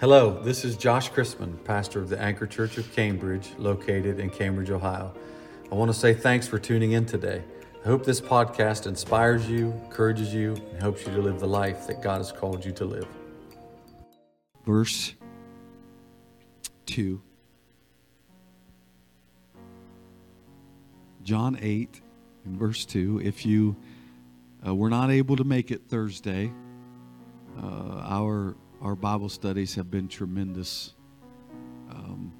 Hello, this is Josh Chrisman, pastor of the Anchor Church of Cambridge, located in Cambridge, Ohio. I want to say thanks for tuning in today. I hope this podcast inspires you, encourages you, and helps you to live the life that God has called you to live. Verse 2. John 8 and verse 2. If you uh, were not able to make it Thursday, uh, our our Bible studies have been tremendous. Um,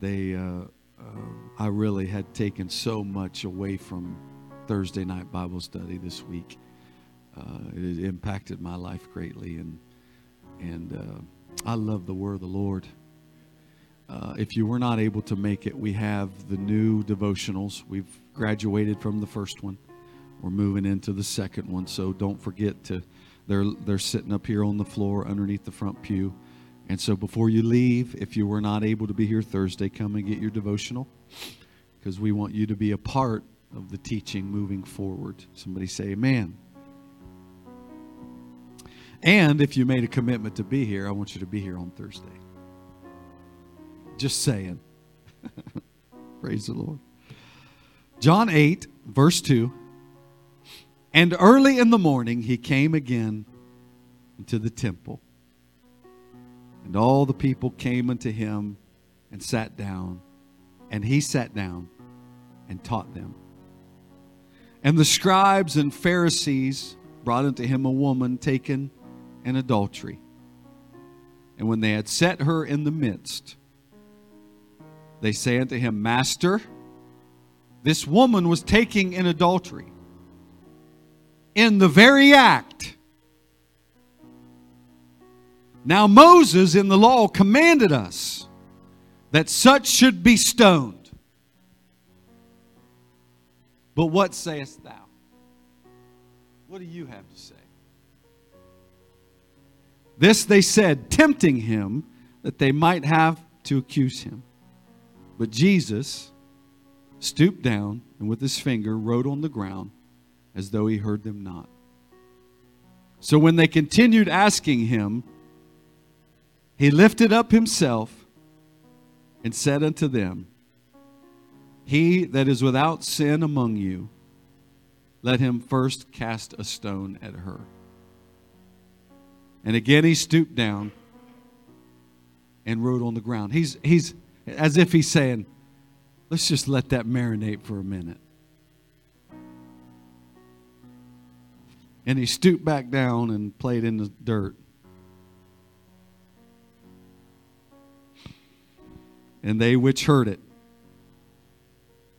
they, uh, uh, I really had taken so much away from Thursday night Bible study this week. Uh, it impacted my life greatly, and and uh, I love the Word of the Lord. Uh, if you were not able to make it, we have the new devotionals. We've graduated from the first one. We're moving into the second one, so don't forget to they're, they're sitting up here on the floor underneath the front pew. And so before you leave, if you were not able to be here Thursday, come and get your devotional because we want you to be a part of the teaching moving forward. Somebody say, Amen. And if you made a commitment to be here, I want you to be here on Thursday. Just saying. Praise the Lord. John 8, verse 2. And early in the morning he came again into the temple. And all the people came unto him and sat down. And he sat down and taught them. And the scribes and Pharisees brought unto him a woman taken in adultery. And when they had set her in the midst, they say unto him, Master, this woman was taken in adultery in the very act. Now, Moses in the law commanded us that such should be stoned. But what sayest thou? What do you have to say? This they said, tempting him that they might have to accuse him. But Jesus stooped down and with his finger wrote on the ground as though he heard them not. So when they continued asking him, he lifted up himself and said unto them, He that is without sin among you, let him first cast a stone at her. And again he stooped down and wrote on the ground. He's, he's as if he's saying, Let's just let that marinate for a minute. And he stooped back down and played in the dirt. And they which heard it,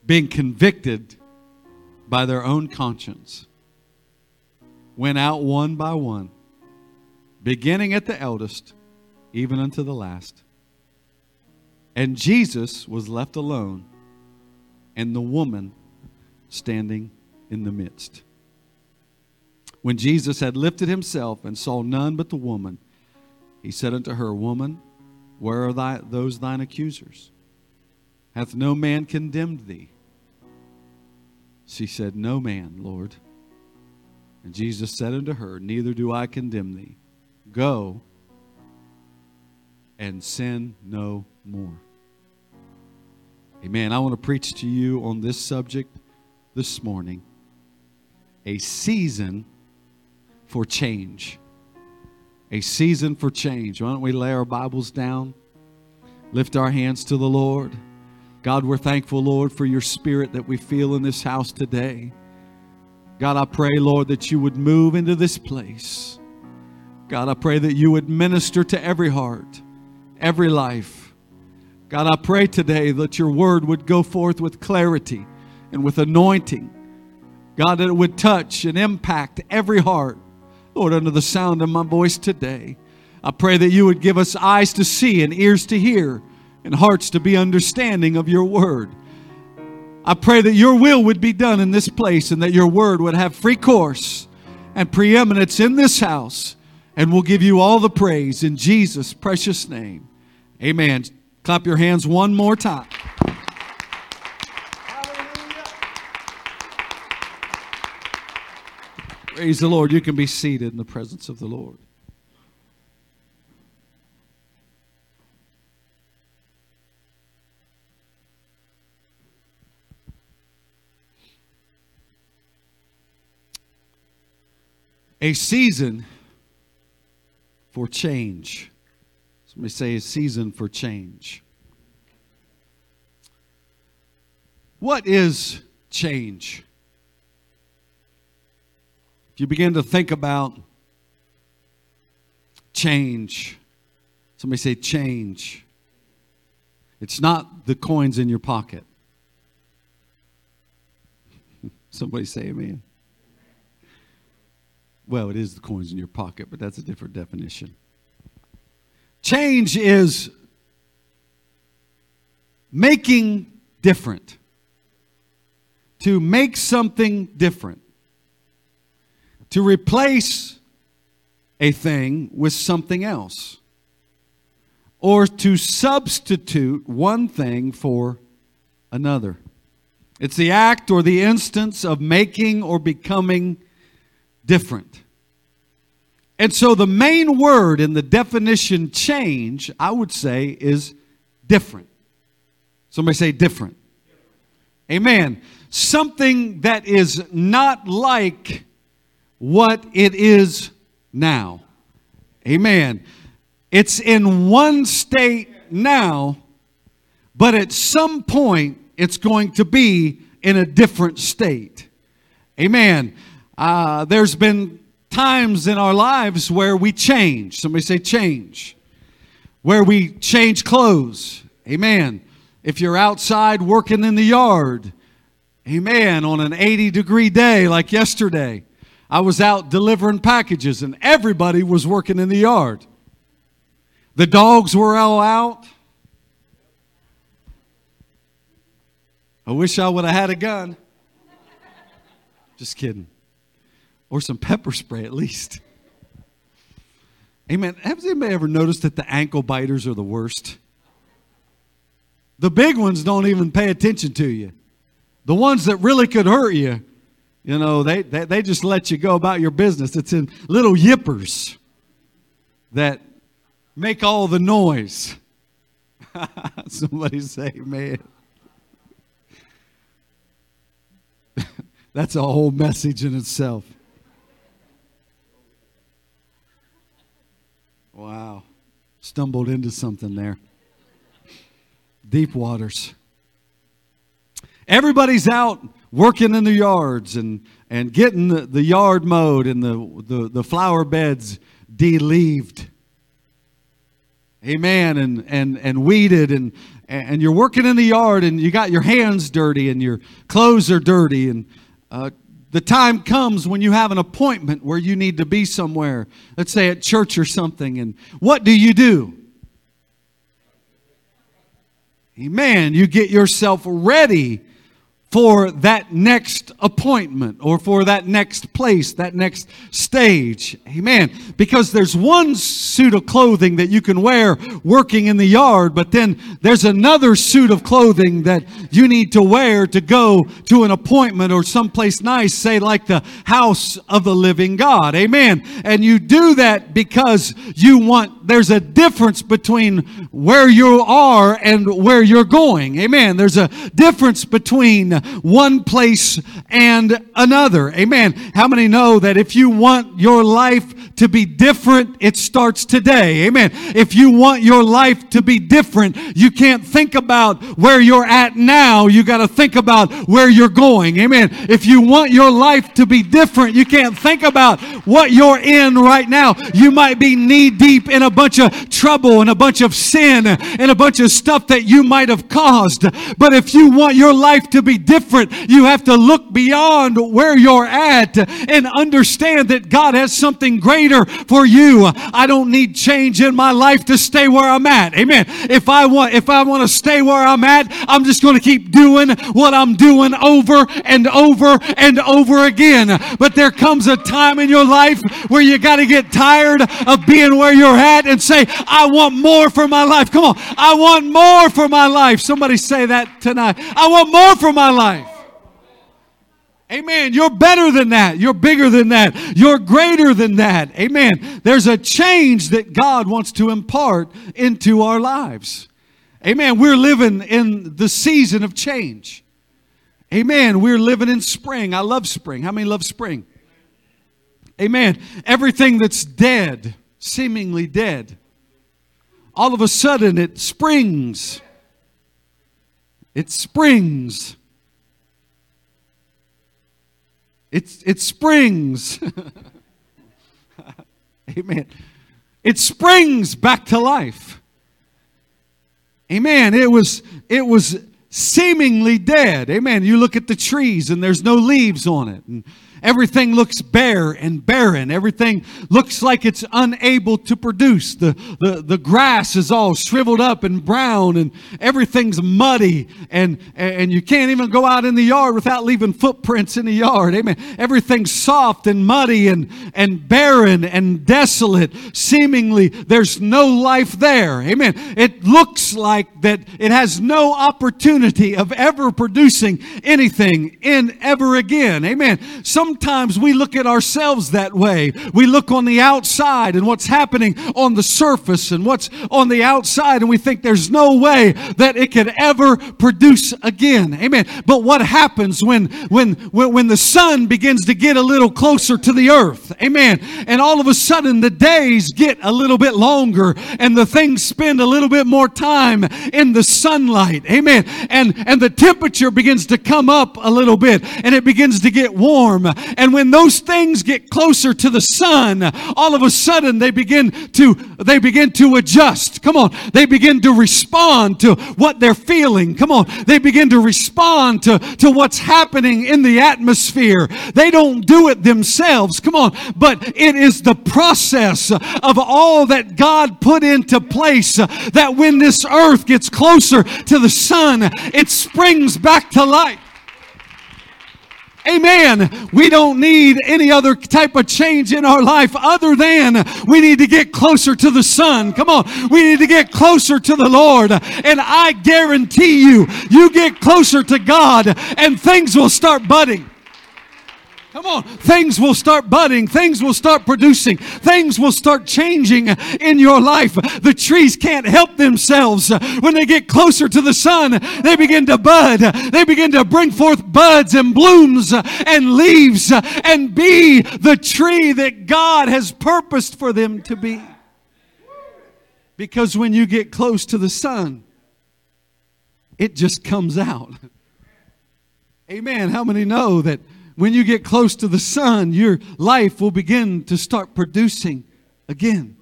being convicted by their own conscience, went out one by one, beginning at the eldest, even unto the last. And Jesus was left alone, and the woman standing in the midst. When Jesus had lifted himself and saw none but the woman, he said unto her, Woman, where are thy, those thine accusers? Hath no man condemned thee? She said, No man, Lord. And Jesus said unto her, Neither do I condemn thee. Go and sin no more. Amen. I want to preach to you on this subject this morning a season for change. A season for change. Why don't we lay our Bibles down? Lift our hands to the Lord. God, we're thankful, Lord, for your spirit that we feel in this house today. God, I pray, Lord, that you would move into this place. God, I pray that you would minister to every heart, every life. God, I pray today that your word would go forth with clarity and with anointing. God, that it would touch and impact every heart. Lord, under the sound of my voice today, I pray that you would give us eyes to see and ears to hear and hearts to be understanding of your word. I pray that your will would be done in this place and that your word would have free course and preeminence in this house. And we'll give you all the praise in Jesus' precious name. Amen. Clap your hands one more time. Praise the Lord. You can be seated in the presence of the Lord. A season for change. Somebody say a season for change. What is change? You begin to think about change, somebody say change. It's not the coins in your pocket. Somebody say amen. Well, it is the coins in your pocket, but that's a different definition. Change is making different. To make something different. To replace a thing with something else. Or to substitute one thing for another. It's the act or the instance of making or becoming different. And so the main word in the definition change, I would say, is different. Somebody say different. Amen. Something that is not like what it is now. Amen. It's in one state now, but at some point it's going to be in a different state. Amen. Uh, there's been times in our lives where we change. Somebody say change. Where we change clothes. Amen. If you're outside working in the yard, amen, on an 80 degree day like yesterday, I was out delivering packages and everybody was working in the yard. The dogs were all out. I wish I would have had a gun. Just kidding. Or some pepper spray at least. Amen. Has anybody ever noticed that the ankle biters are the worst? The big ones don't even pay attention to you. The ones that really could hurt you, you know, they, they, they just let you go about your business. It's in little yippers that make all the noise. Somebody say, man. That's a whole message in itself. Wow. Stumbled into something there. Deep waters. Everybody's out working in the yards and, and getting the, the yard mowed and the, the, the flower beds de-leaved. Amen. And, and, and weeded and, and you're working in the yard and you got your hands dirty and your clothes are dirty and uh, the time comes when you have an appointment where you need to be somewhere, let's say at church or something, and what do you do? Amen. You get yourself ready for that next appointment or for that next place, that next stage. Amen. Because there's one suit of clothing that you can wear working in the yard, but then there's another suit of clothing that you need to wear to go to an appointment or someplace nice, say like the house of the living God. Amen. And you do that because you want, there's a difference between where you are and where you're going. Amen. There's a difference between one place and another. Amen. How many know that if you want your life to be different, it starts today? Amen. If you want your life to be different, you can't think about where you're at now. You got to think about where you're going. Amen. If you want your life to be different, you can't think about what you're in right now. You might be knee deep in a bunch of trouble and a bunch of sin and a bunch of stuff that you might have caused. But if you want your life to be different. You have to look beyond where you're at and understand that God has something greater for you. I don't need change in my life to stay where I'm at. Amen. If I want, if I want to stay where I'm at, I'm just going to keep doing what I'm doing over and over and over again. But there comes a time in your life where you got to get tired of being where you're at and say, I want more for my life. Come on. I want more for my life. Somebody say that tonight. I want more for my life. Amen. You're better than that. You're bigger than that. You're greater than that. Amen. There's a change that God wants to impart into our lives. Amen. We're living in the season of change. Amen. We're living in spring. I love spring. How many love spring? Amen. Everything that's dead, seemingly dead, all of a sudden it springs. It springs. It's, it springs. Amen. It springs back to life. Amen. It was, it was seemingly dead. Amen. You look at the trees and there's no leaves on it. And Everything looks bare and barren. Everything looks like it's unable to produce. The, the, the grass is all shriveled up and brown and everything's muddy and, and you can't even go out in the yard without leaving footprints in the yard. Amen. Everything's soft and muddy and, and barren and desolate. Seemingly there's no life there. Amen. It looks like that it has no opportunity of ever producing anything in ever again. Amen. Some sometimes we look at ourselves that way. We look on the outside and what's happening on the surface and what's on the outside, and we think there's no way that it could ever produce again. Amen. But what happens when when when, when the sun begins to get a little closer to the earth? Amen. And all of a sudden the days get a little bit longer and the things spend a little bit more time in the sunlight. Amen. And and the temperature begins to come up a little bit and it begins to get warm and when those things get closer to the sun, all of a sudden they begin to they begin to adjust. Come on. They begin to respond to what they're feeling. Come on. They begin to respond to, to what's happening in the atmosphere. They don't do it themselves. Come on. But it is the process of all that God put into place that when this earth gets closer to the sun, it springs back to life. Amen. We don't need any other type of change in our life other than we need to get closer to the sun. Come on. We need to get closer to the Lord. And I guarantee you, you get closer to God and things will start budding. Come on. Things will start budding. Things will start producing. Things will start changing in your life. The trees can't help themselves. When they get closer to the sun, they begin to bud. They begin to bring forth buds and blooms and leaves and be the tree that God has purposed for them to be. Because when you get close to the sun, it just comes out. Amen. How many know that? When you get close to the sun, your life will begin to start producing again.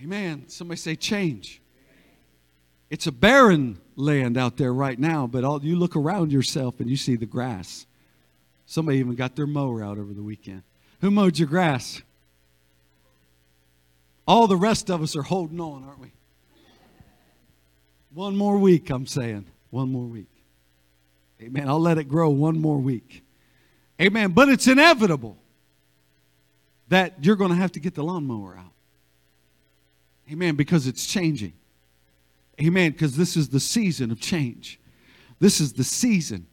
Amen. Somebody say change. It's a barren land out there right now, but all, you look around yourself and you see the grass. Somebody even got their mower out over the weekend. Who mowed your grass? All the rest of us are holding on, aren't we? One more week, I'm saying. One more week. Amen. I'll let it grow one more week. Amen. But it's inevitable that you're going to have to get the lawnmower out. Amen. Because it's changing. Amen. Because this is the season of change. This is the season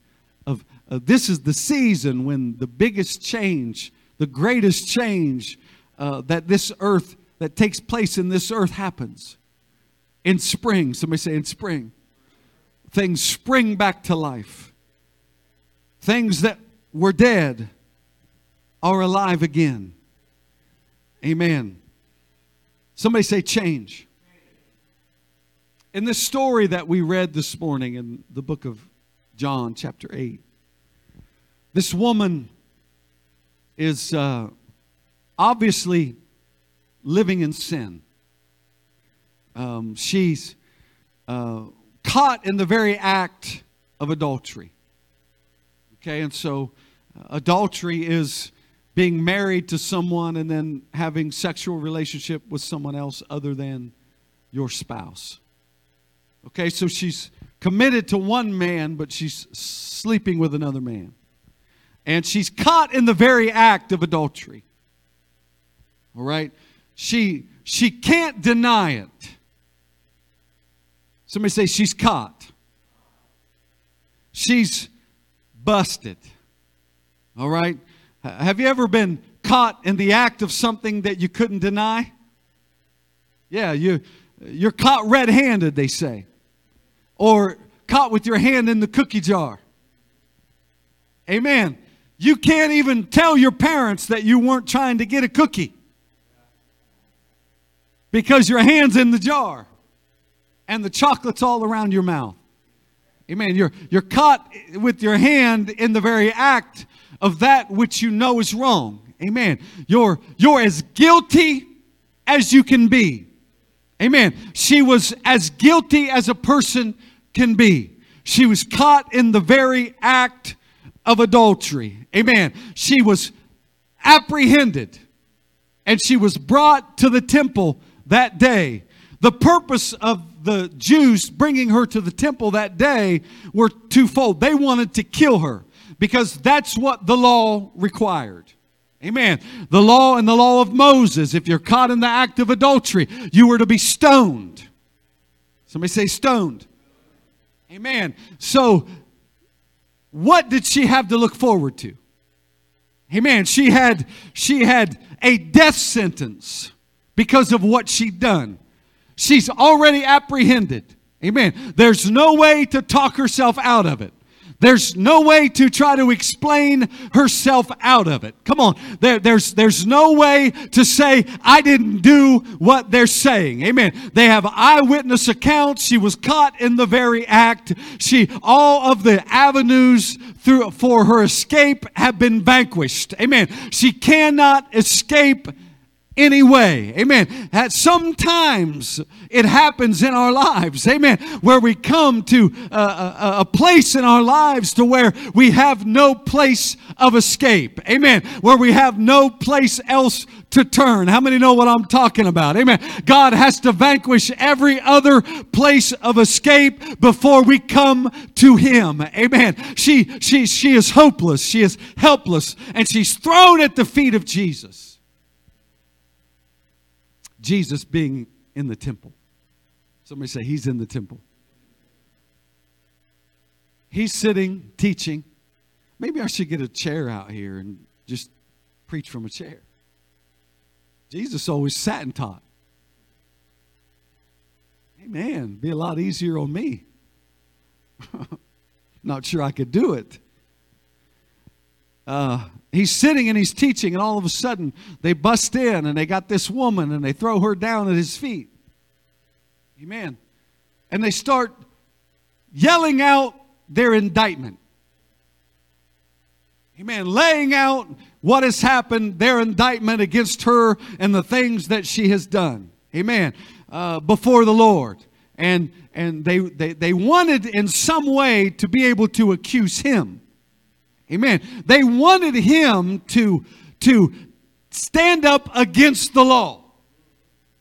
of, uh, this is the season when the biggest change, the greatest change uh, that this earth, that takes place in this earth happens. In spring. Somebody say in spring. Things spring back to life. Things that were dead are alive again. Amen. Somebody say change. In the story that we read this morning in the book of John, chapter 8, this woman is uh, obviously living in sin. Um, she's uh, caught in the very act of adultery. Okay, and so uh, adultery is being married to someone and then having sexual relationship with someone else other than your spouse. Okay, so she's committed to one man, but she's sleeping with another man. And she's caught in the very act of adultery. All right? She she can't deny it. Somebody say she's caught. She's busted. All right? Have you ever been caught in the act of something that you couldn't deny? Yeah, you, you're caught red handed, they say. Or caught with your hand in the cookie jar. Amen. You can't even tell your parents that you weren't trying to get a cookie because your hand's in the jar and the chocolate's all around your mouth. Amen. You're, you're caught with your hand in the very act of that which you know is wrong. Amen. You're, you're as guilty as you can be. Amen. She was as guilty as a person can be. She was caught in the very act of adultery. Amen. She was apprehended and she was brought to the temple that day. The purpose of the Jews bringing her to the temple that day were twofold. They wanted to kill her because that's what the law required. Amen. The law and the law of Moses, if you're caught in the act of adultery, you were to be stoned. Somebody say stoned. Amen. So, what did she have to look forward to? Amen. She had she had a death sentence because of what she'd done. She's already apprehended. Amen. There's no way to talk herself out of it. There's no way to try to explain herself out of it. Come on. There, there's, there's no way to say, I didn't do what they're saying. Amen. They have eyewitness accounts. She was caught in the very act. She, all of the avenues through, for her escape have been vanquished. Amen. She cannot escape anyway. Amen. That sometimes it happens in our lives. Amen. Where we come to a, a, a, place in our lives to where we have no place of escape. Amen. Where we have no place else to turn. How many know what I'm talking about? Amen. God has to vanquish every other place of escape before we come to him. Amen. She she she is hopeless. She is helpless and she's thrown at the feet of Jesus. Jesus being in the temple. Somebody say, He's in the temple. He's sitting, teaching. Maybe I should get a chair out here and just preach from a chair. Jesus always sat and taught. Amen. Be a lot easier on me. Not sure I could do it. Uh, he's sitting and he's teaching, and all of a sudden they bust in and they got this woman and they throw her down at his feet. Amen. And they start yelling out their indictment. Amen. Laying out what has happened, their indictment against her and the things that she has done. Amen. Uh, before the Lord. And, and they, they, they wanted in some way to be able to accuse him. Amen. They wanted him to, to stand up against the law.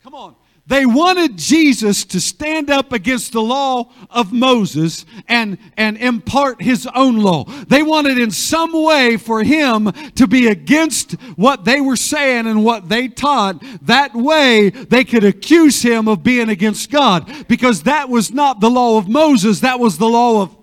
Come on. They wanted Jesus to stand up against the law of Moses and, and impart his own law. They wanted in some way for him to be against what they were saying and what they taught. That way they could accuse him of being against God because that was not the law of Moses, that was the law of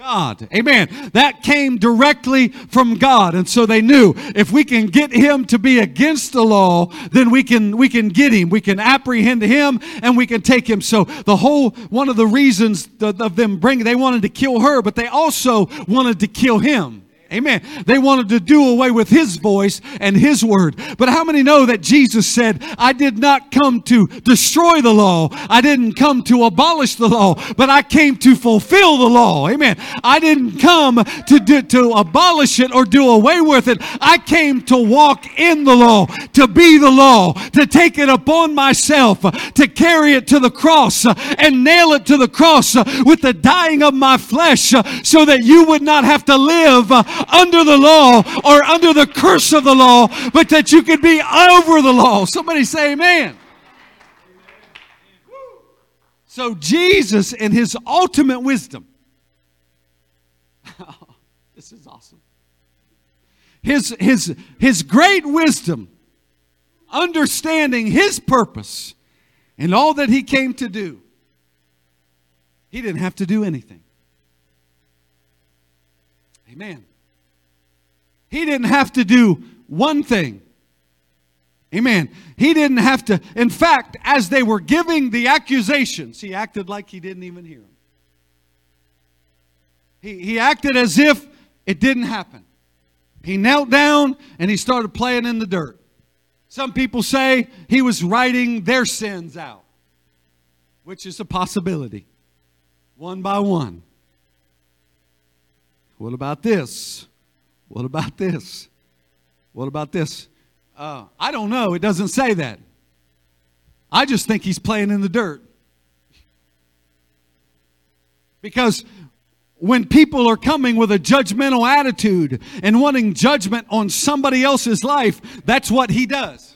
God. Amen. That came directly from God. And so they knew if we can get him to be against the law, then we can we can get him. We can apprehend him and we can take him. So the whole one of the reasons of them bringing they wanted to kill her, but they also wanted to kill him. Amen. They wanted to do away with his voice and his word. But how many know that Jesus said, I did not come to destroy the law. I didn't come to abolish the law, but I came to fulfill the law. Amen. I didn't come to, do, to abolish it or do away with it. I came to walk in the law, to be the law, to take it upon myself, to carry it to the cross and nail it to the cross with the dying of my flesh so that you would not have to live under the law or under the curse of the law, but that you could be over the law. Somebody say amen. So, Jesus, in his ultimate wisdom, this is awesome. His, his, his great wisdom, understanding his purpose and all that he came to do, he didn't have to do anything. Amen. He didn't have to do one thing. Amen. He didn't have to. In fact, as they were giving the accusations, he acted like he didn't even hear them. He, he acted as if it didn't happen. He knelt down and he started playing in the dirt. Some people say he was writing their sins out, which is a possibility, one by one. What about this? What about this? What about this? Uh, I don't know. It doesn't say that. I just think he's playing in the dirt. Because when people are coming with a judgmental attitude and wanting judgment on somebody else's life, that's what he does.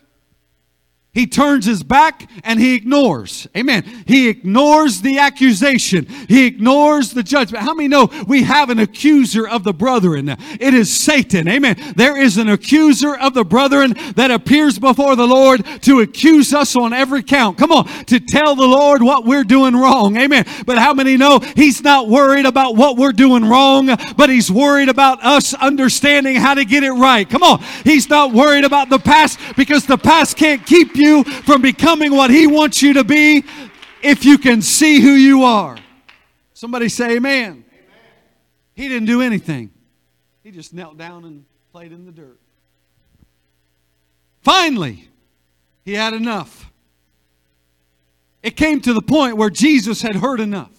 He turns his back and he ignores. Amen. He ignores the accusation. He ignores the judgment. How many know we have an accuser of the brethren? It is Satan. Amen. There is an accuser of the brethren that appears before the Lord to accuse us on every count. Come on. To tell the Lord what we're doing wrong. Amen. But how many know he's not worried about what we're doing wrong, but he's worried about us understanding how to get it right. Come on. He's not worried about the past because the past can't keep you you from becoming what He wants you to be if you can see who you are. Somebody say, Amen. amen. He didn't do anything, he just knelt down and played in the dirt. Finally, he had enough. It came to the point where Jesus had heard enough.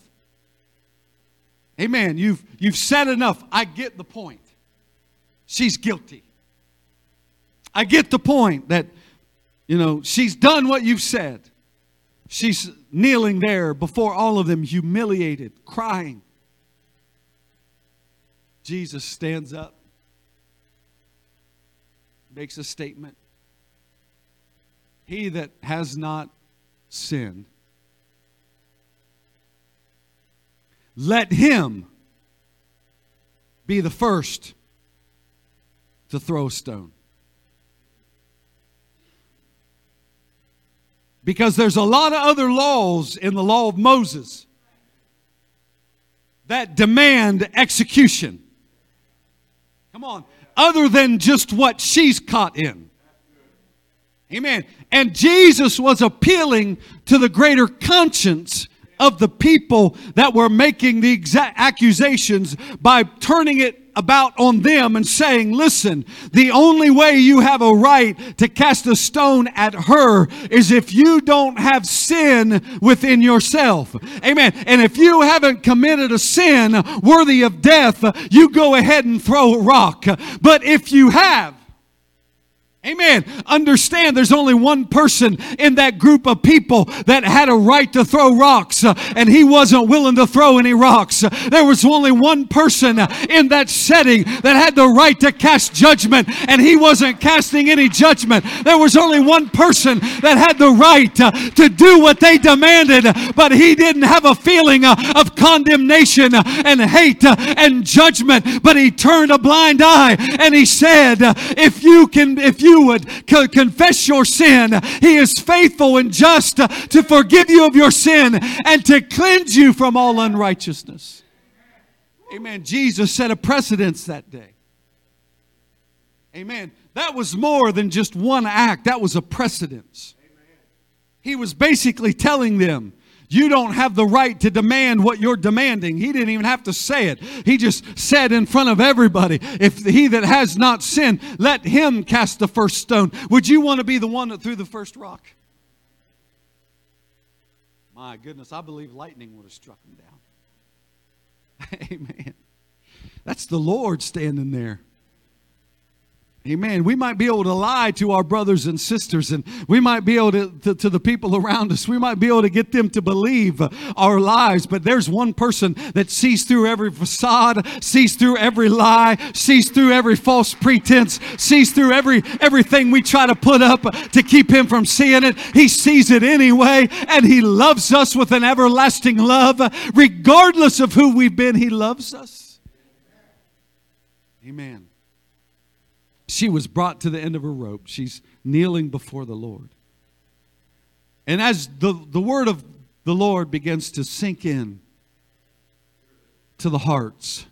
Amen. You've, you've said enough. I get the point. She's guilty. I get the point that you know, she's done what you've said. She's kneeling there before all of them, humiliated, crying. Jesus stands up, makes a statement. He that has not sinned, let him be the first to throw a stone. Because there's a lot of other laws in the law of Moses that demand execution. Come on. Other than just what she's caught in. Amen. And Jesus was appealing to the greater conscience of the people that were making the exact accusations by turning it about on them and saying, listen, the only way you have a right to cast a stone at her is if you don't have sin within yourself. Amen. And if you haven't committed a sin worthy of death, you go ahead and throw a rock. But if you have, Amen. Understand there's only one person in that group of people that had a right to throw rocks, uh, and he wasn't willing to throw any rocks. There was only one person uh, in that setting that had the right to cast judgment, and he wasn't casting any judgment. There was only one person that had the right uh, to do what they demanded, but he didn't have a feeling of condemnation and hate and judgment, but he turned a blind eye and he said, If you can, if you you would co- confess your sin, He is faithful and just to forgive you of your sin and to cleanse you from all unrighteousness. Amen. Jesus set a precedence that day. Amen. That was more than just one act, that was a precedence. He was basically telling them, you don't have the right to demand what you're demanding. He didn't even have to say it. He just said in front of everybody, if he that has not sinned, let him cast the first stone. Would you want to be the one that threw the first rock? My goodness, I believe lightning would have struck him down. Amen. That's the Lord standing there. Amen. We might be able to lie to our brothers and sisters, and we might be able to, to, to, the people around us, we might be able to get them to believe our lies, but there's one person that sees through every facade, sees through every lie, sees through every false pretense, sees through every everything we try to put up to keep him from seeing it. He sees it anyway, and he loves us with an everlasting love. Regardless of who we've been, he loves us. Amen. She was brought to the end of her rope. She's kneeling before the Lord. And as the, the word of the Lord begins to sink in to the hearts,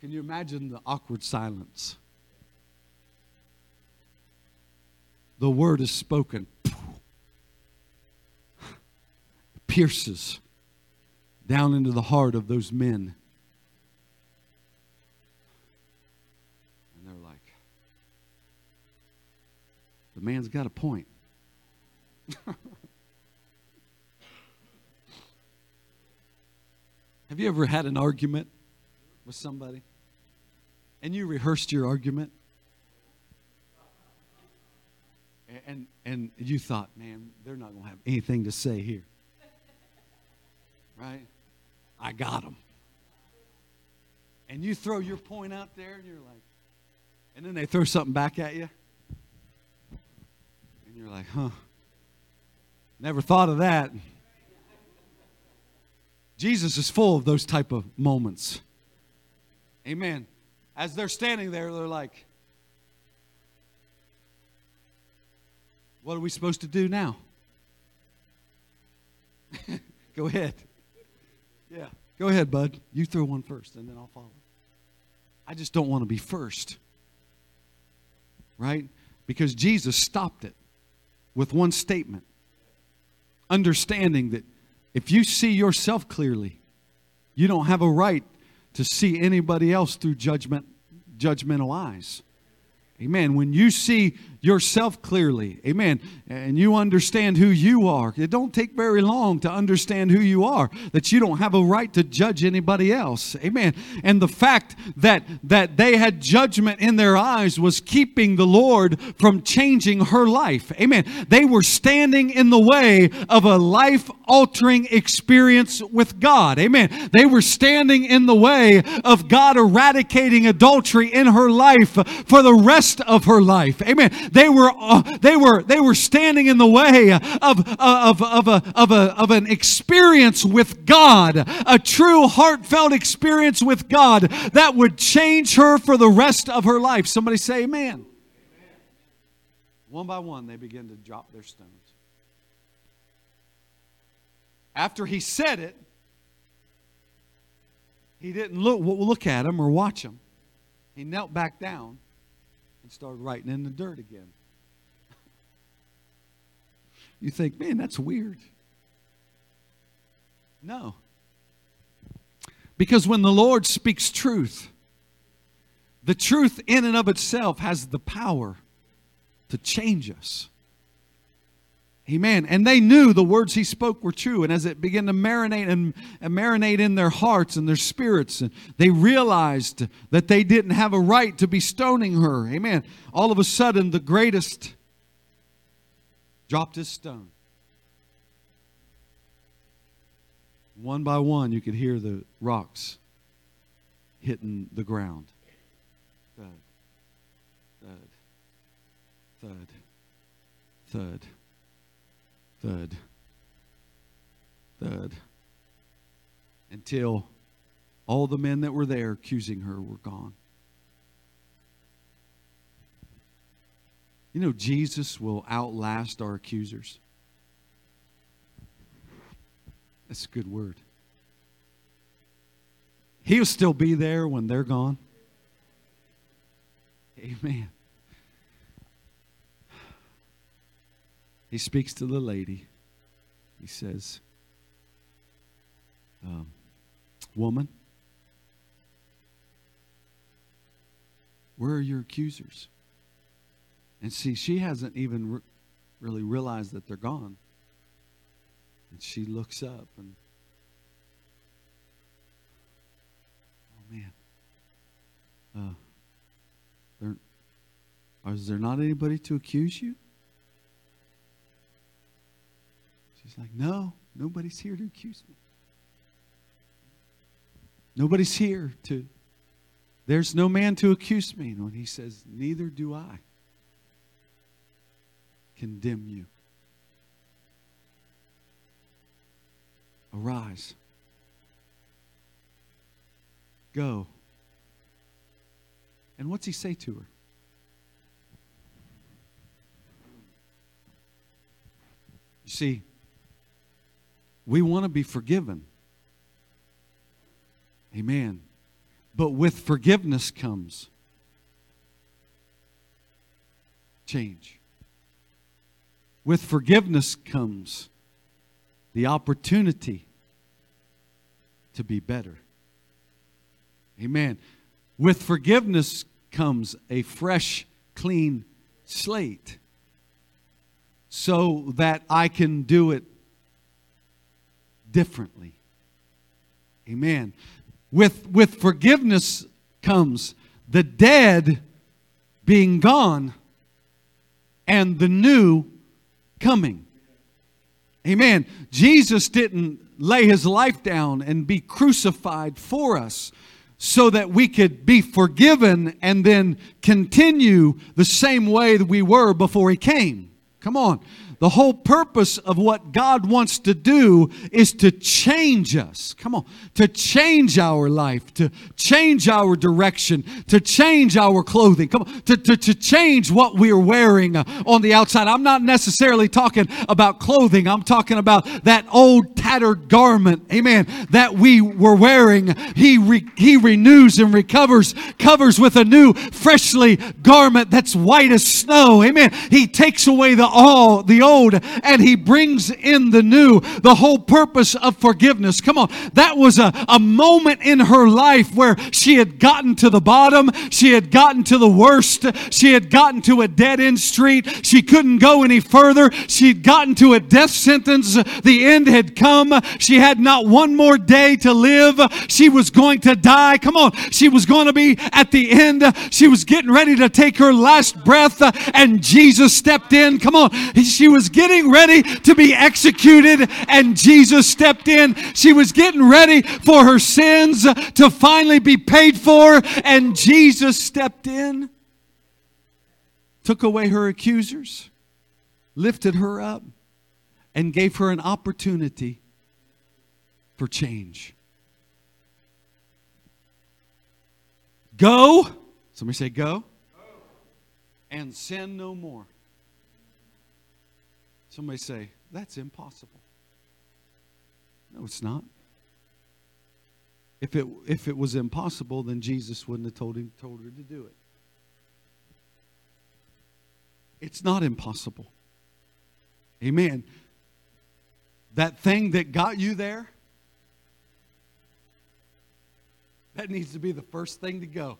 can you imagine the awkward silence? The word is spoken, pierces down into the heart of those men The man's got a point. Have you ever had an argument with somebody and you rehearsed your argument? And, and you thought, man, they're not going to have anything to say here. Right? I got them. And you throw your point out there and you're like, and then they throw something back at you. And you're like, huh, never thought of that. Jesus is full of those type of moments. Amen. As they're standing there, they're like, What are we supposed to do now? Go ahead. Yeah. Go ahead, bud. You throw one first, and then I'll follow. I just don't want to be first. Right? Because Jesus stopped it with one statement. Understanding that if you see yourself clearly, you don't have a right to see anybody else through judgment, judgmental eyes. Amen. When you see yourself clearly, amen, and you understand who you are, it don't take very long to understand who you are, that you don't have a right to judge anybody else. Amen. And the fact that that they had judgment in their eyes was keeping the Lord from changing her life. Amen. They were standing in the way of a life altering experience with God. Amen. They were standing in the way of God eradicating adultery in her life for the rest of her life. Amen. They were, uh, they were, they were standing in the way of, of, of, a, of, a, of an experience with God, a true heartfelt experience with God that would change her for the rest of her life. Somebody say amen. One by one, they begin to drop their stones. After he said it, he didn't look, look at him or watch him. He knelt back down started writing in the dirt again. you think, man, that's weird. No. Because when the Lord speaks truth, the truth in and of itself has the power to change us. Amen. And they knew the words he spoke were true. And as it began to marinate and, and, marinate in their hearts and their spirits, and they realized that they didn't have a right to be stoning her. Amen. All of a sudden, the greatest dropped his stone. One by one, you could hear the rocks hitting the ground. Thud, thud, thud, thud thud, thud, until all the men that were there accusing her were gone. You know, Jesus will outlast our accusers. That's a good word. He'll still be there when they're gone. Amen. He speaks to the lady. He says, um, Woman, where are your accusers? And see, she hasn't even re- really realized that they're gone. And she looks up and, oh man, uh, there, is there not anybody to accuse you? She's like, No, nobody's here to accuse me. Nobody's here to, there's no man to accuse me. And when he says, Neither do I condemn you. Arise. Go. And what's he say to her? You see, we want to be forgiven. Amen. But with forgiveness comes change. With forgiveness comes the opportunity to be better. Amen. With forgiveness comes a fresh, clean slate. so that I can do it differently. Amen. With, with forgiveness comes the dead being gone and the new coming. Amen. Jesus didn't lay his life down and be crucified for us so that we could be forgiven and then continue the same way that we were before he came. Come on. The whole purpose of what God wants to do is to change us. Come on. To change our life, to change our direction, to change our clothing. Come on. To, to, to change what we're wearing uh, on the outside. I'm not necessarily talking about clothing. I'm talking about that old tattered garment. Amen. That we were wearing. He, re, he renews and recovers, covers with a new, freshly garment that's white as snow. Amen. He takes away the all, the old old and he brings in the new. The whole purpose of forgiveness. Come on. That was a, a moment in her life where she had gotten to the bottom. She had gotten to the worst. She had gotten to a dead end street. She couldn't go any further. She'd gotten to a death sentence. The end had come. She had not one more day to live. She was going to die. Come on. She was going to be at the end. She was getting ready to take her last breath and Jesus stepped in. Come on. She was getting ready to be executed, and Jesus stepped in. She was getting ready for her sins to finally be paid for, and Jesus stepped in, took away her accusers, lifted her up, and gave her an opportunity for change. Go. Somebody say, Go. And sin no more. Somebody say, that's impossible. No, it's not. If it, if it was impossible, then Jesus wouldn't have told, him, told her to do it. It's not impossible. Amen. That thing that got you there, that needs to be the first thing to go.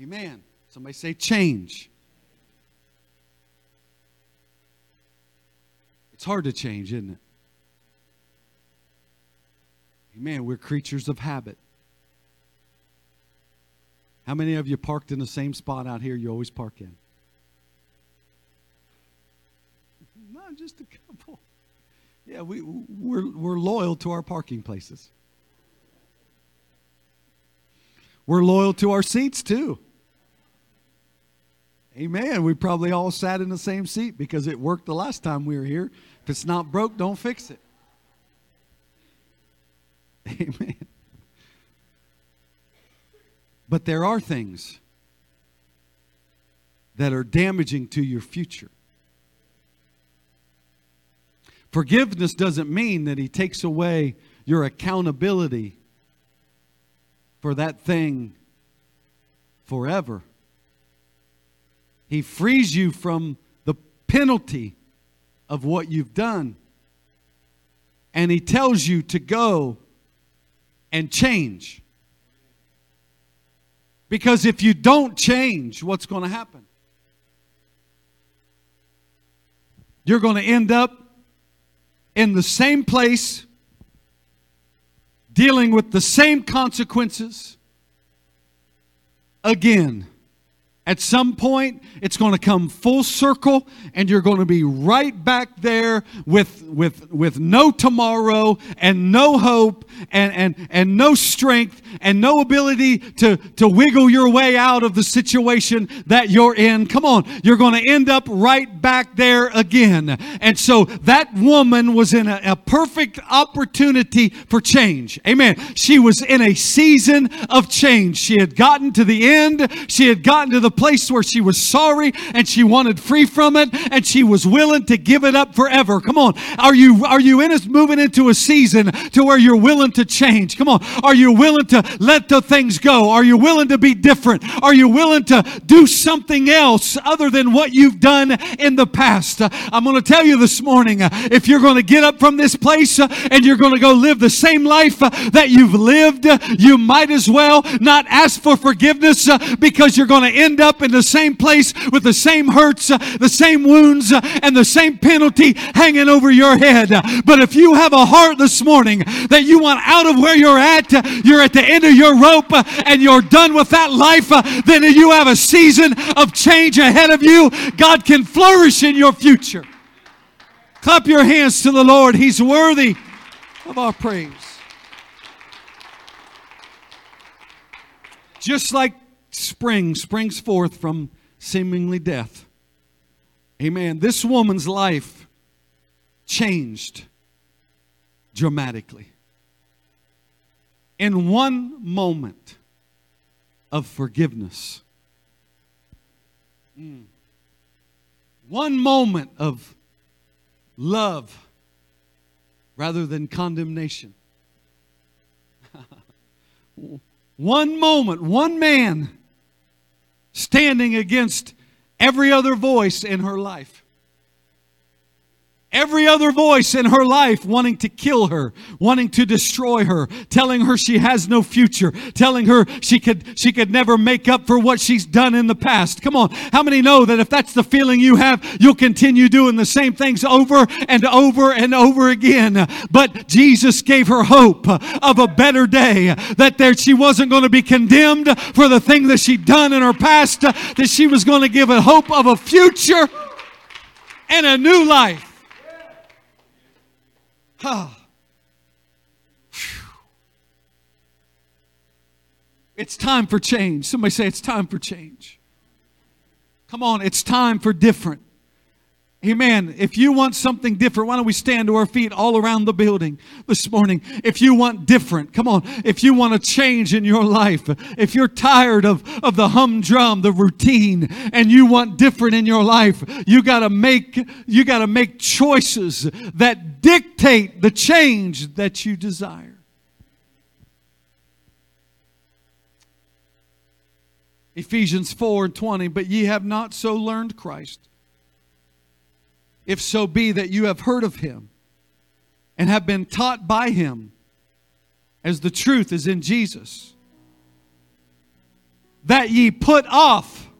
Amen. Somebody say change. It's hard to change, isn't it? Amen. We're creatures of habit. How many of you parked in the same spot out here you always park in? Not just a couple. Yeah, we, we're, we're loyal to our parking places. We're loyal to our seats too. Amen. We probably all sat in the same seat because it worked the last time we were here. If it's not broke, don't fix it. Amen. But there are things that are damaging to your future. Forgiveness doesn't mean that He takes away your accountability for that thing forever. He frees you from the penalty of what you've done. And he tells you to go and change. Because if you don't change, what's going to happen? You're going to end up in the same place, dealing with the same consequences again. At some point, it's going to come full circle, and you're going to be right back there with, with, with no tomorrow and no hope and, and, and no strength and no ability to, to wiggle your way out of the situation that you're in. Come on, you're going to end up right back there again. And so that woman was in a, a perfect opportunity for change. Amen. She was in a season of change. She had gotten to the end, she had gotten to the place where she was sorry and she wanted free from it and she was willing to give it up forever. Come on. Are you are you in us moving into a season to where you're willing to change? Come on. Are you willing to let the things go? Are you willing to be different? Are you willing to do something else other than what you've done in the past? I'm going to tell you this morning if you're going to get up from this place and you're going to go live the same life that you've lived, you might as well not ask for forgiveness because you're going to end up in the same place with the same hurts, uh, the same wounds, uh, and the same penalty hanging over your head. But if you have a heart this morning that you want out of where you're at, uh, you're at the end of your rope, and you're done with that life, then you have a season of change ahead of you. God can flourish in your future. Clap your hands to the Lord. He's worthy of our praise. Just like spring springs forth from seemingly death. Amen. This woman's life changed dramatically. In one moment of forgiveness, mm. one moment of love rather than condemnation. one moment, one man standing against every other voice in her life. Every other voice in her life wanting to kill her, wanting to destroy her, telling her she has no future, telling her she could, she could never make up for what she's done in the past. Come on. How many know that if that's the feeling you have, you'll continue doing the same things over and over and over again? But Jesus gave her hope of a better day, that there she wasn't going to be condemned for the thing that she'd done in her past, that she was going to give a hope of a future and a new life. Ah. It's time for change. Somebody say it's time for change. Come on, it's time for different. Amen. If you want something different, why don't we stand to our feet all around the building this morning? If you want different, come on. If you want a change in your life, if you're tired of, of the humdrum, the routine, and you want different in your life, you gotta make, you gotta make choices that dictate the change that you desire. Ephesians 4 and 20, but ye have not so learned Christ if so be that you have heard of him and have been taught by him, as the truth is in Jesus, that ye put off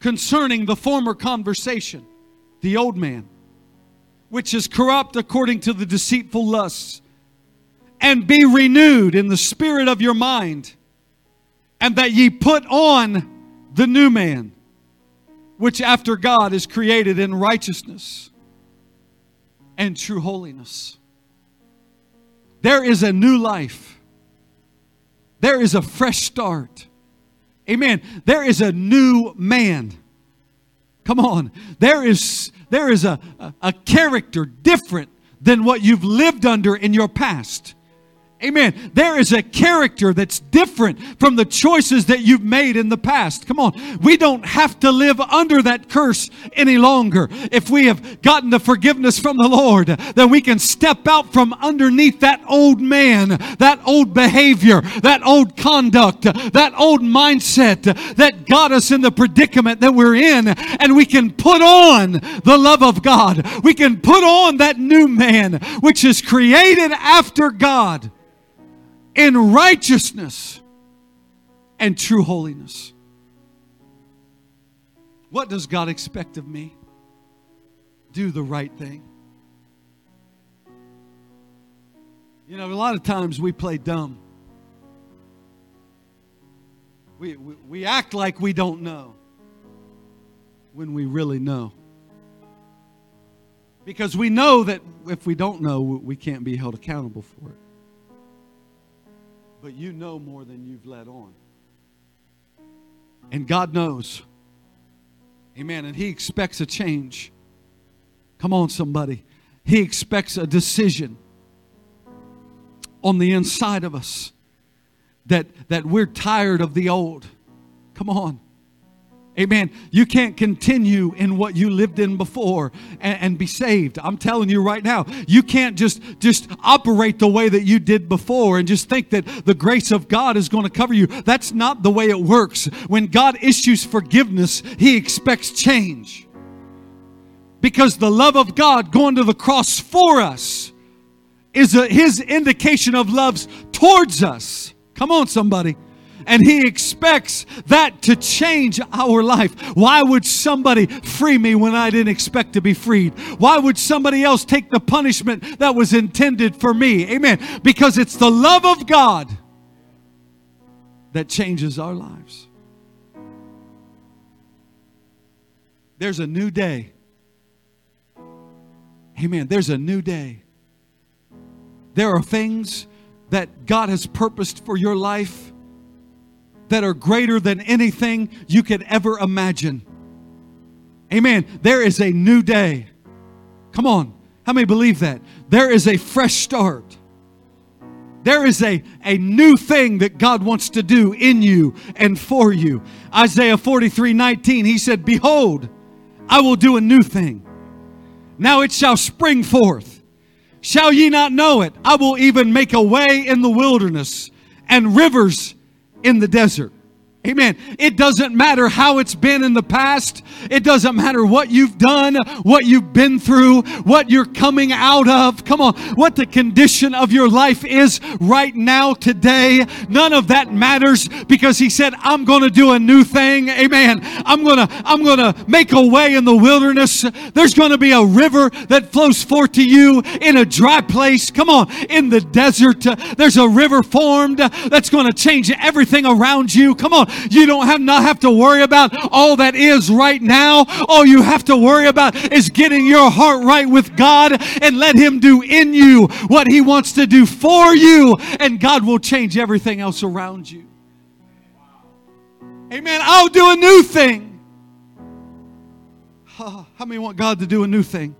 concerning the former conversation, the old man, which is corrupt according to the deceitful lusts, and be renewed in the spirit of your mind, and that ye put on the new man which after God is created in righteousness and true holiness. There is a new life. There is a fresh start. Amen. There is a new man. Come on. There is there is a, a, a character different than what you've lived under in your past. Amen. There is a character that's different from the choices that you've made in the past. Come on. We don't have to live under that curse any longer. If we have gotten the forgiveness from the Lord, then we can step out from underneath that old man, that old behavior, that old conduct, that old mindset that got us in the predicament that we're in, and we can put on the love of God. We can put on that new man, which is created after God in righteousness and true holiness. What does God expect of me? Do the right thing. You know, a lot of times we play dumb. We, we, we act like we don't know when we really know. Because we know that if we don't know, we can't be held accountable for it but you know more than you've let on. And God knows. Amen. And He expects a change. Come on, somebody. He expects a decision on the inside of us that, that we're tired of the old. Come on. Amen. You can't continue in what you lived in before and, and, be saved. I'm telling you right now, you can't just just operate the way that you did before and just think that the grace of God is going to cover you. That's not the way it works. When God issues forgiveness, He expects change. Because the love of God going to the cross for us is a, His indication of love's towards us. Come on, somebody. And He expects that to change our life. Why would somebody free me when I didn't expect to be freed? Why would somebody else take the punishment that was intended for me? Amen. Because it's the love of God that changes our lives. There's a new day. Amen. There's a new day. There are things that God has purposed for your life that are greater than anything you could ever imagine. Amen. There is a new day. Come on. How many believe that? There is a fresh start. There is a, a new thing that God wants to do in you and for you. Isaiah 43 19, he said, Behold, I will do a new thing. Now it shall spring forth. Shall ye not know it? I will even make a way in the wilderness and rivers in the desert. Amen. It doesn't matter how it's been in the past. It doesn't matter what you've done, what you've been through, what you're coming out of. Come on. What the condition of your life is right now, today. None of that matters because he said, I'm going to do a new thing. Amen. I'm going to, I'm going to make a way in the wilderness. There's going to be a river that flows forth to you in a dry place. Come on. In the desert, there's a river formed that's going to change everything around you. Come on. You don't have not have to worry about all that is right now. All you have to worry about is getting your heart right with God and let Him do in you what He wants to do for you, and God will change everything else around you. Amen. I'll do a new thing. How many want God to do a new thing?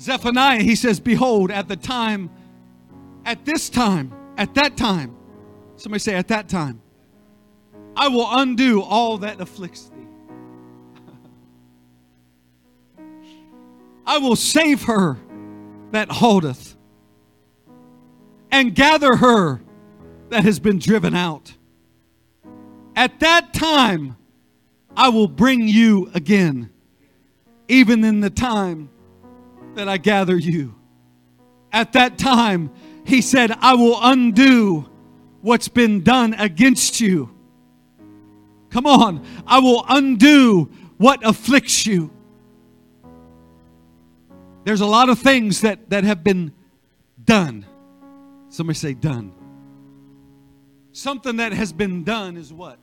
Zephaniah, he says, Behold, at the time, at this time, at that time, somebody say, at that time, I will undo all that afflicts thee. I will save her that holdeth, and gather her that has been driven out. At that time, I will bring you again, even in the time that I gather you. At that time, he said, I will undo what's been done against you Come on. I will undo what afflicts you. There's a lot of things that, that have been done. Somebody say, done. Something that has been done is what?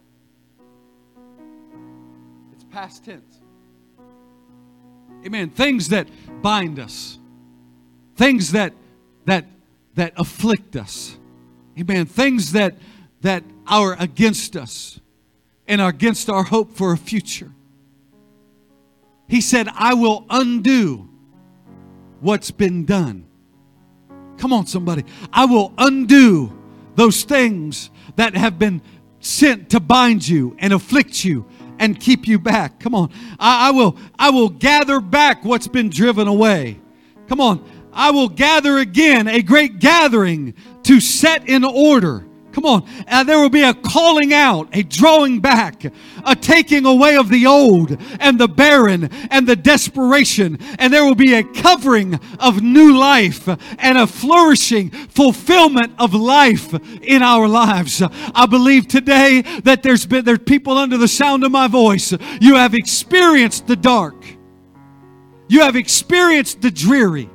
It's past tense. Amen. Things that bind us. Things that that that afflict us. Amen. Things that that are against us and against our hope for a future. He said, I will undo what's been done. Come on, somebody. I will undo those things that have been sent to bind you and afflict you and keep you back. Come on. I, I, will I will gather back what's been driven away. Come on. I will gather again a great gathering to set in order Come on. Uh, there will be a calling out, a drawing back, a taking away of the old and the barren and the desperation. And there will be a covering of new life and a flourishing fulfillment of life in our lives. I believe today that there's been there's people under the sound of my voice. You have experienced the dark. You have experienced the dreary.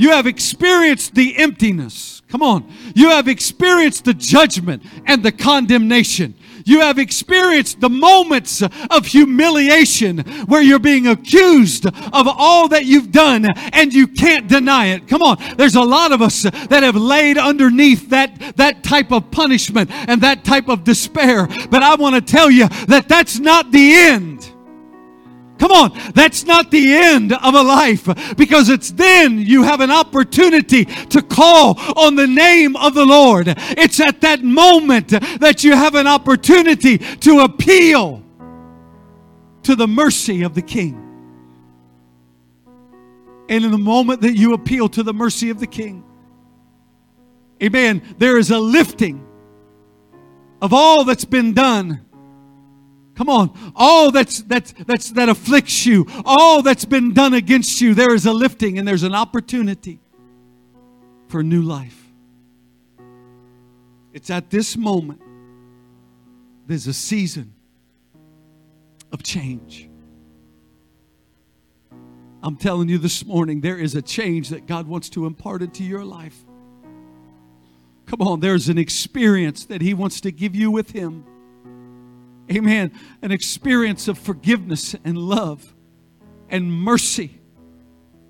You have experienced the emptiness. Come on. You have experienced the judgment and the condemnation. You have experienced the moments of humiliation where you're being accused of all that you've done and you can't deny it. Come on. There's a lot of us that have laid underneath that, that type of punishment and that type of despair. But I want to tell you that that's not the end. Come on, that's not the end of a life because it's then you have an opportunity to call on the name of the Lord. It's at that moment that you have an opportunity to appeal to the mercy of the King. And in the moment that you appeal to the mercy of the King, amen, there is a lifting of all that's been done Come on. All that's, that's, that's, that afflicts you, all that's been done against you, there is a lifting and there's an opportunity for new life. It's at this moment there's a season of change. I'm telling you this morning, there is a change that God wants to impart into your life. Come on, there's an experience that He wants to give you with Him. Amen. An experience of forgiveness and love and mercy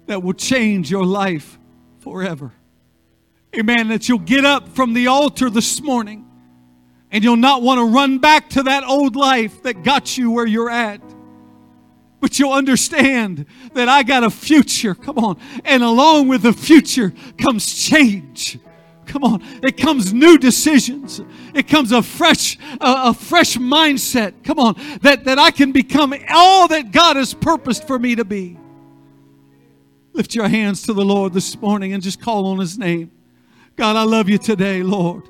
that will change your life forever. Amen. That you'll get up from the altar this morning and you'll not want to run back to that old life that got you where you're at. But you'll understand that I got a future. Come on. And along with the future comes change. Come on. It comes new decisions. It comes a fresh, a, a fresh mindset. Come on. That, that I can become all that God has purposed for me to be. Lift your hands to the Lord this morning and just call on his name. God, I love you today, Lord.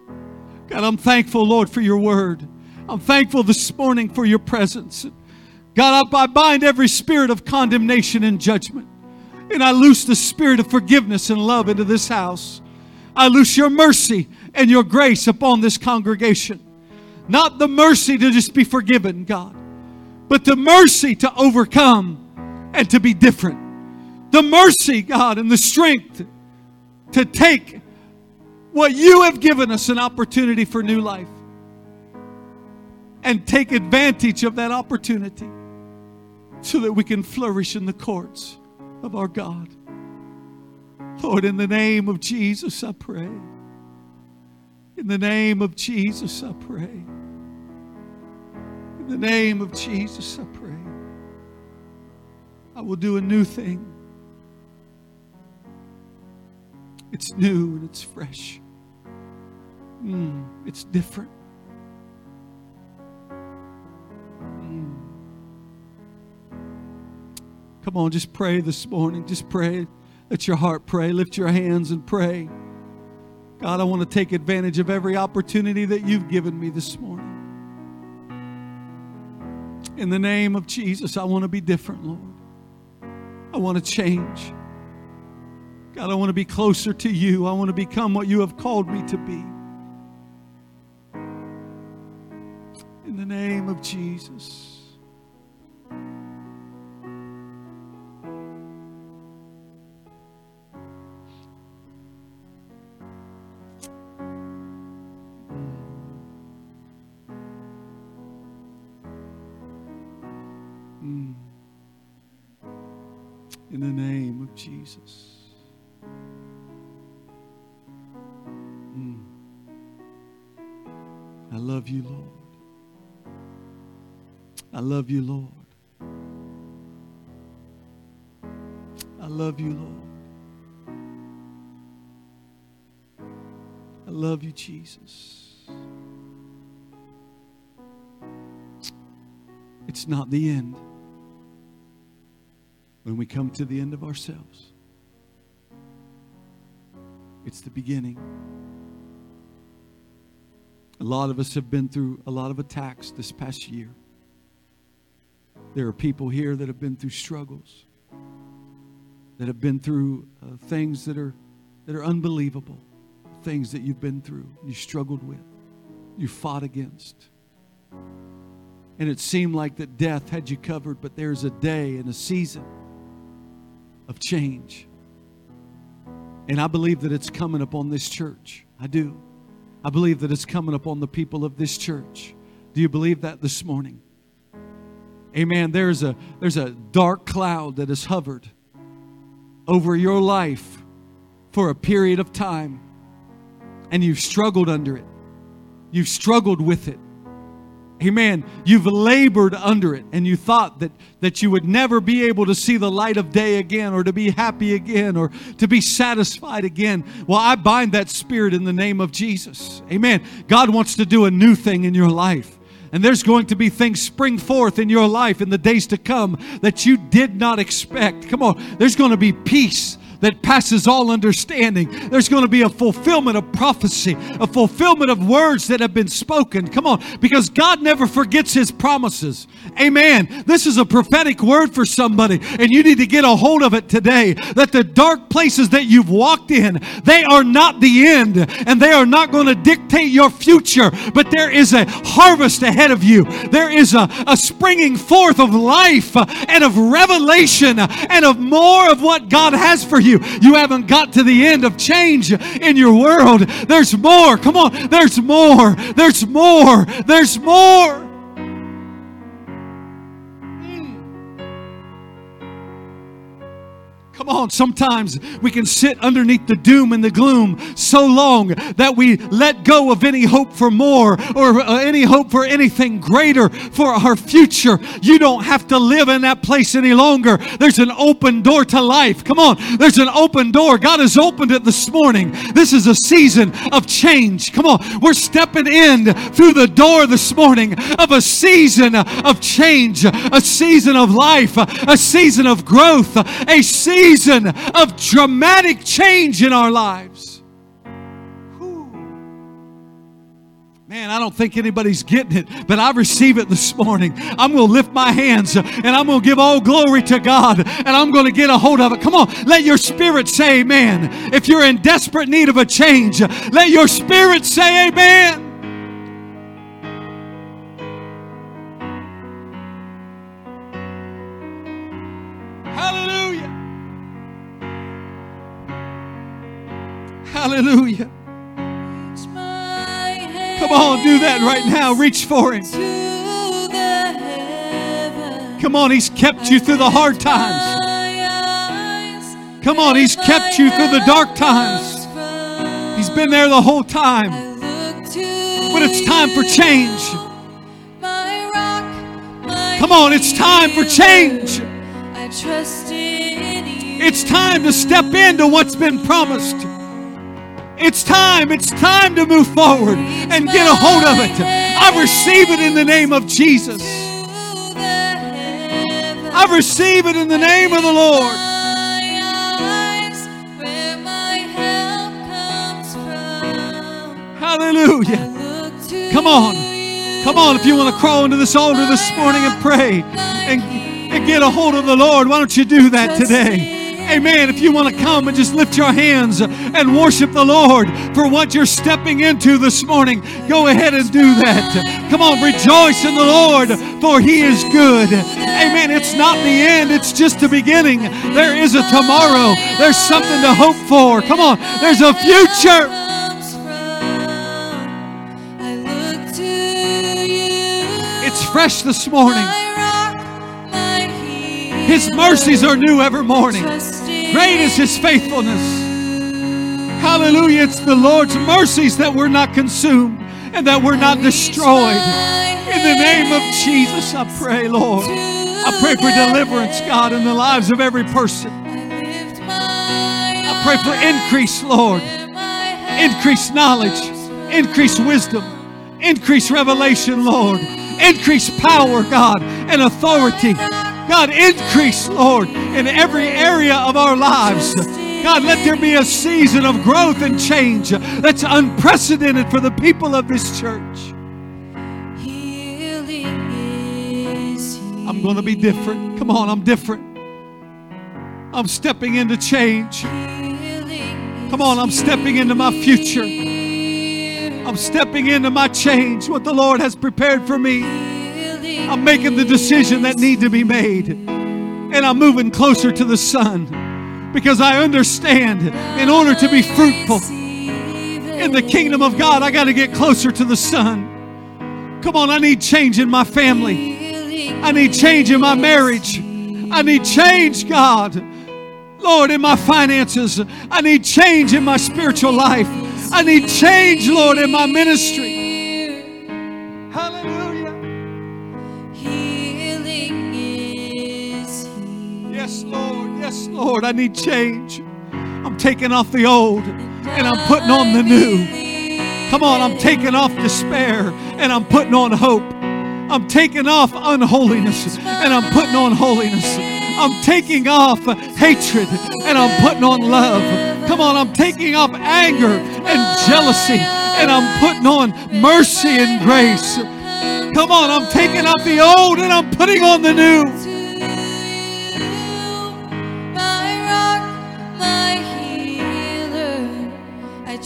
God, I'm thankful, Lord, for your word. I'm thankful this morning for your presence. God, I bind every spirit of condemnation and judgment. And I loose the spirit of forgiveness and love into this house. I loose your mercy and your grace upon this congregation. Not the mercy to just be forgiven, God, but the mercy to overcome and to be different. The mercy, God, and the strength to take what you have given us an opportunity for new life and take advantage of that opportunity so that we can flourish in the courts of our God. Lord, in the name of Jesus, I pray. In the name of Jesus, I pray. In the name of Jesus, I pray. I will do a new thing. It's new and it's fresh. Mm, it's different. Mm. Come on, just pray this morning. Just pray. Let your heart pray. Lift your hands and pray. God, I want to take advantage of every opportunity that you've given me this morning. In the name of Jesus, I want to be different, Lord. I want to change. God, I want to be closer to you. I want to become what you have called me to be. In the name of Jesus. In the name of Jesus. Mm. I love you, Lord. I love you, Lord. I love you, Lord. I love you, Jesus. It's not the end when we come to the end of ourselves. It's the beginning. A lot of us have been through a lot of attacks this past year. There are people here that have been through struggles, that have been through uh, things that are, that are unbelievable, things that you've been through, you struggled with, you fought against. And it seemed like that death had you covered, but there's a day and a season of change. And I believe that it's coming upon this church. I do. I believe that it's coming upon the people of this church. Do you believe that this morning? Amen. There's a there's a dark cloud that has hovered over your life for a period of time. And you've struggled under it. You've struggled with it. Amen. You've labored under it and you thought that, that you would never be able to see the light of day again or to be happy again or to be satisfied again. Well, I bind that spirit in the name of Jesus. Amen. God wants to do a new thing in your life. And there's going to be things spring forth in your life in the days to come that you did not expect. Come on. There's going to be peace that passes all understanding. There's going to be a fulfillment of prophecy, a fulfillment of words that have been spoken. Come on, because God never forgets his promises. Amen. This is a prophetic word for somebody, and you need to get a hold of it today that the dark places that you've walked in, they are not the end, and they are not going to dictate your future, but there is a harvest ahead of you. There is a, a springing forth of life and of revelation and of more of what God has for you. You haven't got to the end of change in your world. There's more. Come on. There's more. There's more. There's more. Come on, sometimes we can sit underneath the doom and the gloom so long that we let go of any hope for more or uh, any hope for anything greater for our future. You don't have to live in that place any longer. There's an open door to life. Come on, there's an open door. God has opened it this morning. This is a season of change. Come on, we're stepping in through the door this morning of a season of change, a season of life, a season of growth, a season season of dramatic change in our lives. Man, I don't think anybody's getting it, but I receive it this morning. I'm going to lift my hands uh, and I'm going to give all glory to God and I'm going to get a hold of it. Come on, let your spirit say amen. If you're in desperate need of a change, let your spirit say amen. Hallelujah. Come on, do that right now. Reach for Him. Come on, He's kept you through the hard times. Come on, He's kept you through the dark times. He's been there the whole time. But it's time for change. Come on, it's time for change. It's time to step into what's been promised. It's time. It's time to move forward and get a hold of it. I receive it in the name of Jesus. I receive it in the name of the Lord. Hallelujah. Come on. Come on, if you want to crawl into this altar this morning and pray and, and get a hold of the Lord, why don't you do that today? Amen. If you want to come and just lift your hands and worship the Lord for what you're stepping into this morning, go ahead and do that. Come on, rejoice in the Lord, for He is good. Amen. It's not the end, it's just the beginning. There is a tomorrow, there's something to hope for. Come on, there's a future. It's fresh this morning. His mercies are new every morning. Great is his faithfulness. Hallelujah. It's the Lord's mercies that we're not consumed and that we're not destroyed. In the name of Jesus, I pray, Lord. I pray for deliverance, God, in the lives of every person. I pray for increase, Lord. Increase knowledge, increase wisdom, increase revelation, Lord. Increase power, God, and authority. God, increase, Lord, in every area of our lives. God, let there be a season of growth and change that's unprecedented for the people of this church. I'm going to be different. Come on, I'm different. I'm stepping into change. Come on, I'm stepping into my future. I'm stepping into my change, what the Lord has prepared for me. I'm making the decision that need to be made. And I'm moving closer to the sun because I understand in order to be fruitful in the kingdom of God, I got to get closer to the sun. Come on, I need change in my family. I need change in my marriage. I need change, God. Lord, in my finances. I need change in my spiritual life. I need change, Lord, in my ministry. Lord, I need change. I'm taking off the old and I'm putting on the new. Come on, I'm taking off despair and I'm putting on hope. I'm taking off unholiness and I'm putting on holiness. I'm taking off hatred and I'm putting on love. Come on, I'm taking off anger and jealousy and I'm putting on mercy and grace. Come on, I'm taking off the old and I'm putting on the new.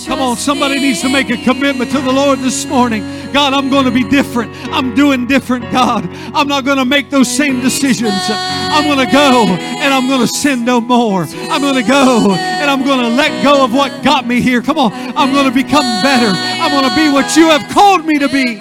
Come on, somebody needs to make a commitment to the Lord this morning. God, I'm going to be different. I'm doing different, God. I'm not going to make those same decisions. I'm going to go and I'm going to sin no more. I'm going to go and I'm going to let go of what got me here. Come on, I'm going to become better. I'm going to be what you have called me to be.